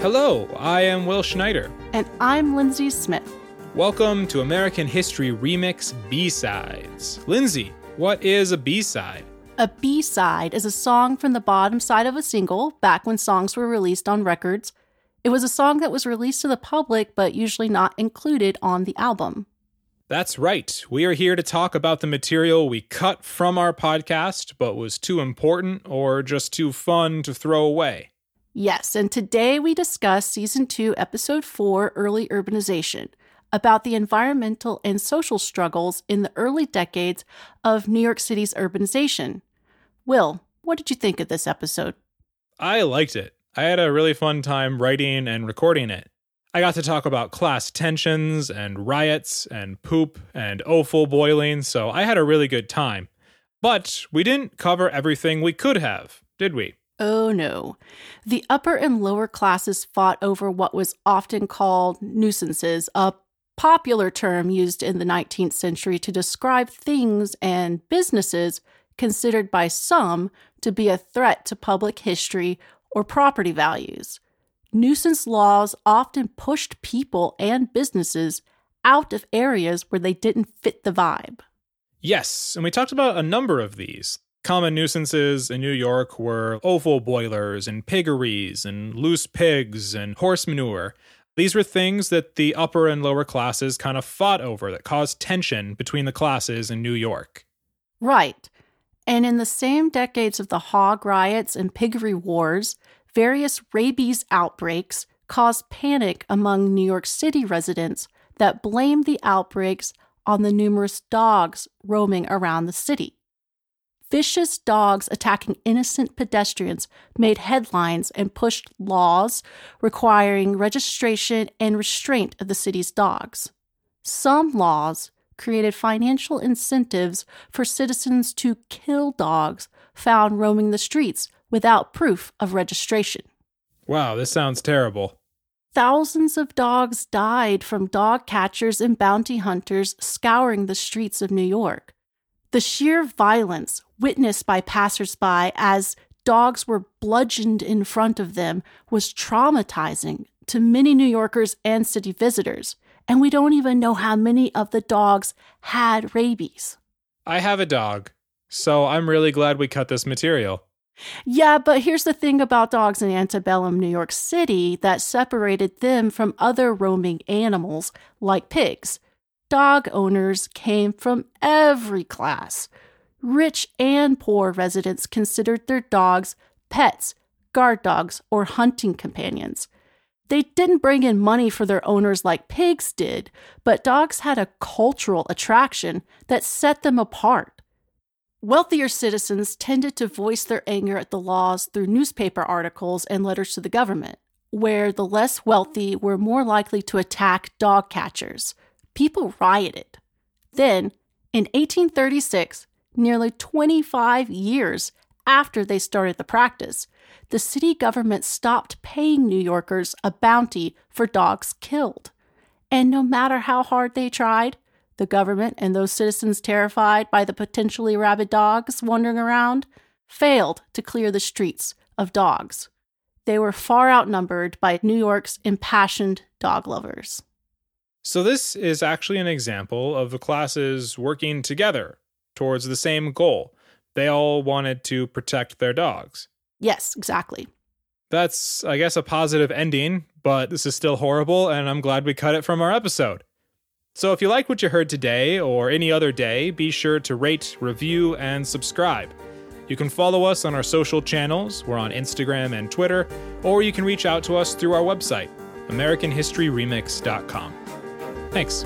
Hello, I am Will Schneider. And I'm Lindsay Smith. Welcome to American History Remix B-Sides. Lindsay, what is a B-side? A B side is a song from the bottom side of a single back when songs were released on records. It was a song that was released to the public but usually not included on the album. That's right. We are here to talk about the material we cut from our podcast but was too important or just too fun to throw away. Yes, and today we discuss Season 2, Episode 4 Early Urbanization about the environmental and social struggles in the early decades of New York City's urbanization. Will, what did you think of this episode? I liked it. I had a really fun time writing and recording it. I got to talk about class tensions and riots and poop and offal boiling, so I had a really good time. But we didn't cover everything we could have, did we? Oh no. The upper and lower classes fought over what was often called nuisances, a popular term used in the 19th century to describe things and businesses considered by some to be a threat to public history or property values. Nuisance laws often pushed people and businesses out of areas where they didn't fit the vibe. Yes, and we talked about a number of these. Common nuisances in New York were offal boilers and piggeries and loose pigs and horse manure. These were things that the upper and lower classes kind of fought over that caused tension between the classes in New York. Right. And in the same decades of the hog riots and piggery wars, various rabies outbreaks caused panic among New York City residents that blamed the outbreaks on the numerous dogs roaming around the city. Vicious dogs attacking innocent pedestrians made headlines and pushed laws requiring registration and restraint of the city's dogs. Some laws created financial incentives for citizens to kill dogs found roaming the streets without proof of registration. Wow, this sounds terrible. Thousands of dogs died from dog catchers and bounty hunters scouring the streets of New York. The sheer violence witnessed by passersby as dogs were bludgeoned in front of them was traumatizing to many New Yorkers and city visitors and we don't even know how many of the dogs had rabies. I have a dog, so I'm really glad we cut this material. Yeah, but here's the thing about dogs in antebellum New York City that separated them from other roaming animals like pigs. Dog owners came from every class. Rich and poor residents considered their dogs pets, guard dogs, or hunting companions. They didn't bring in money for their owners like pigs did, but dogs had a cultural attraction that set them apart. Wealthier citizens tended to voice their anger at the laws through newspaper articles and letters to the government, where the less wealthy were more likely to attack dog catchers. People rioted. Then, in 1836, nearly 25 years after they started the practice, the city government stopped paying New Yorkers a bounty for dogs killed. And no matter how hard they tried, the government and those citizens terrified by the potentially rabid dogs wandering around failed to clear the streets of dogs. They were far outnumbered by New York's impassioned dog lovers. So, this is actually an example of the classes working together towards the same goal. They all wanted to protect their dogs. Yes, exactly. That's, I guess, a positive ending, but this is still horrible, and I'm glad we cut it from our episode. So if you like what you heard today or any other day, be sure to rate, review, and subscribe. You can follow us on our social channels. We're on Instagram and Twitter, or you can reach out to us through our website, AmericanHistoryRemix.com. Thanks.